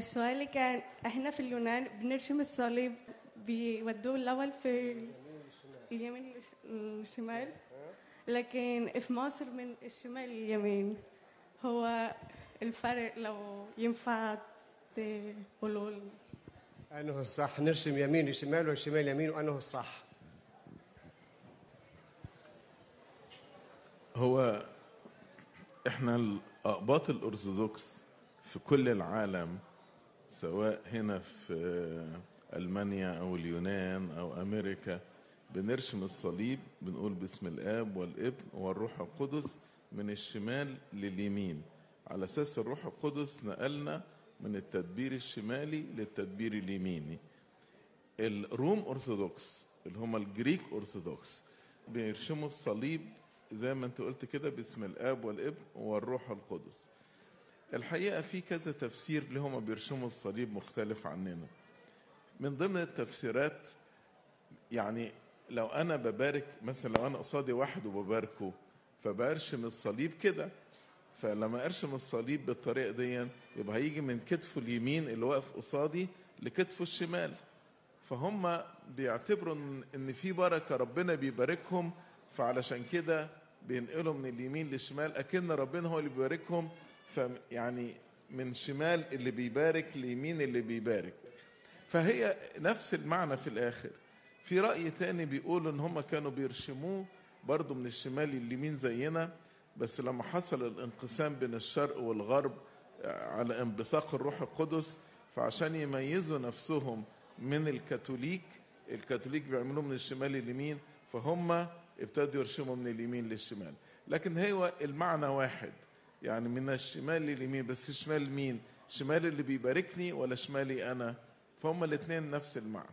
سؤالي كان إحنا في اليونان بنرسم الصليب بيودوه الأول في اليمين الشمال لكن في مصر من الشمال لليمين هو الفرق لو ينفع تقولوا أنه الصح نرسم يمين لشمال وشمال يمين وأنه الصح. هو إحنا الأقباط الأرثوذكس في كل العالم سواء هنا في ألمانيا أو اليونان أو أمريكا بنرسم الصليب بنقول باسم الآب والابن والروح القدس من الشمال لليمين. على أساس الروح القدس نقلنا من التدبير الشمالي للتدبير اليميني. الروم أرثوذكس اللي هم الجريك أرثوذكس بيرسموا الصليب زي ما أنت قلت كده باسم الآب والابن والروح القدس. الحقيقة في كذا تفسير لهم بيرسموا الصليب مختلف عننا. من ضمن التفسيرات يعني لو أنا ببارك مثلا لو أنا قصادي واحد وبباركه فبرشم الصليب كده. فلما أرسم الصليب بالطريقة دي يبقى هيجي من كتفه اليمين اللي واقف قصادي لكتفه الشمال. فهم بيعتبروا إن في بركة ربنا بيباركهم فعلشان كده بينقلوا من اليمين للشمال أكن ربنا هو اللي بيباركهم فيعني من شمال اللي بيبارك ليمين اللي بيبارك. فهي نفس المعنى في الآخر. في رأي تاني بيقول إن هم كانوا بيرشموه برضو من الشمال لليمين زينا بس لما حصل الانقسام بين الشرق والغرب على انبثاق الروح القدس فعشان يميزوا نفسهم من الكاثوليك الكاثوليك بيعملوه من الشمال لليمين فهم ابتدوا يرشموا من اليمين للشمال. لكن هو المعنى واحد. يعني من الشمال لليمين بس شمال مين؟ شمال اللي بيباركني ولا شمالي أنا؟ فهم الاثنين نفس المعنى.